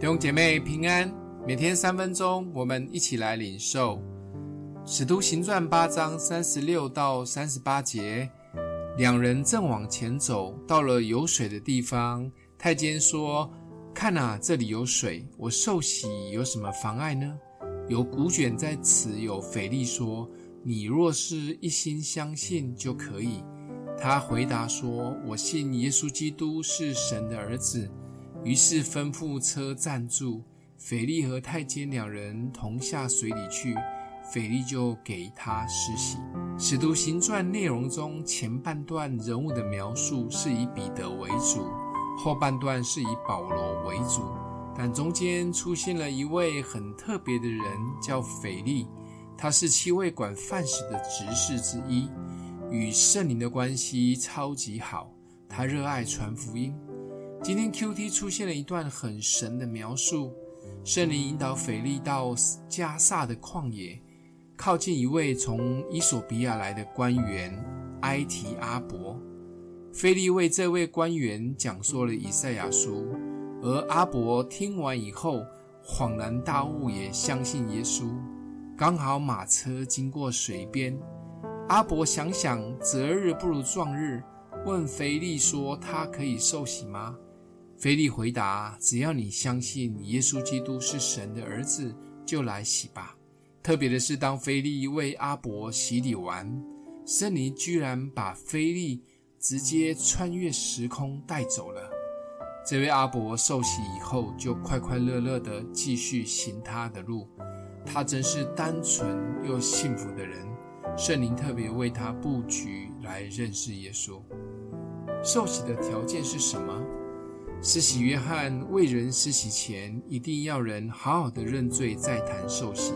弟兄姐妹平安，每天三分钟，我们一起来领受《使徒行传》八章三十六到三十八节。两人正往前走，到了有水的地方，太监说：“看哪，这里有水，我受洗有什么妨碍呢？”有古卷在此。有腓力说：“你若是一心相信，就可以。”他回答说：“我信耶稣基督是神的儿子。”于是吩咐车站住，腓力和太监两人同下水里去，腓力就给他施洗。使徒行传内容中前半段人物的描述是以彼得为主，后半段是以保罗为主，但中间出现了一位很特别的人，叫腓力，他是七位管饭食的执事之一，与圣灵的关系超级好，他热爱传福音。今天 QT 出现了一段很神的描述，圣灵引导腓力到加萨的旷野，靠近一位从伊索比亚来的官员埃提阿伯。腓力为这位官员讲述了以赛亚书，而阿伯听完以后恍然大悟，也相信耶稣。刚好马车经过水边，阿伯想想择日不如撞日，问腓力说：“他可以受洗吗？”菲利回答：“只要你相信耶稣基督是神的儿子，就来洗吧。”特别的是，当菲利为阿伯洗礼完，圣灵居然把菲利直接穿越时空带走了。这位阿伯受洗以后，就快快乐乐地继续行他的路。他真是单纯又幸福的人。圣灵特别为他布局来认识耶稣。受洗的条件是什么？施洗约翰为人施洗前，一定要人好好的认罪，再谈受洗。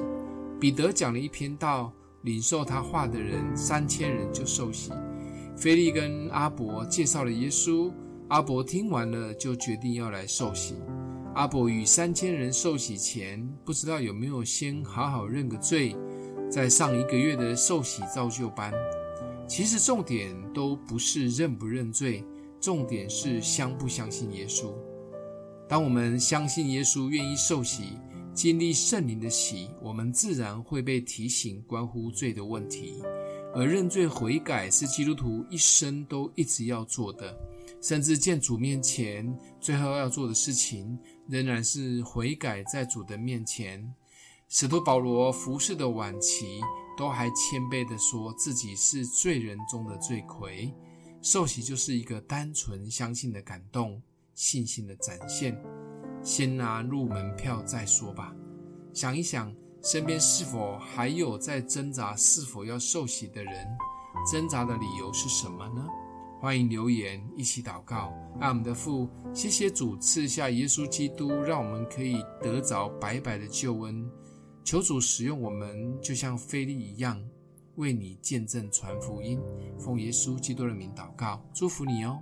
彼得讲了一篇道，领受他话的人三千人就受洗。菲利跟阿伯介绍了耶稣，阿伯听完了就决定要来受洗。阿伯与三千人受洗前，不知道有没有先好好认个罪，再上一个月的受洗造就班。其实重点都不是认不认罪。重点是相不相信耶稣。当我们相信耶稣，愿意受洗，经历圣灵的洗，我们自然会被提醒关乎罪的问题。而认罪悔改是基督徒一生都一直要做的，甚至见主面前最后要做的事情，仍然是悔改在主的面前。使徒保罗服侍的晚期，都还谦卑地说自己是罪人中的罪魁。受洗就是一个单纯相信的感动，信心的展现。先拿入门票再说吧。想一想，身边是否还有在挣扎是否要受洗的人？挣扎的理由是什么呢？欢迎留言，一起祷告。爱我们的父，谢谢主赐下耶稣基督，让我们可以得着白白的救恩。求主使用我们，就像腓力一样。为你见证传福音，奉耶稣基督的名祷告，祝福你哦。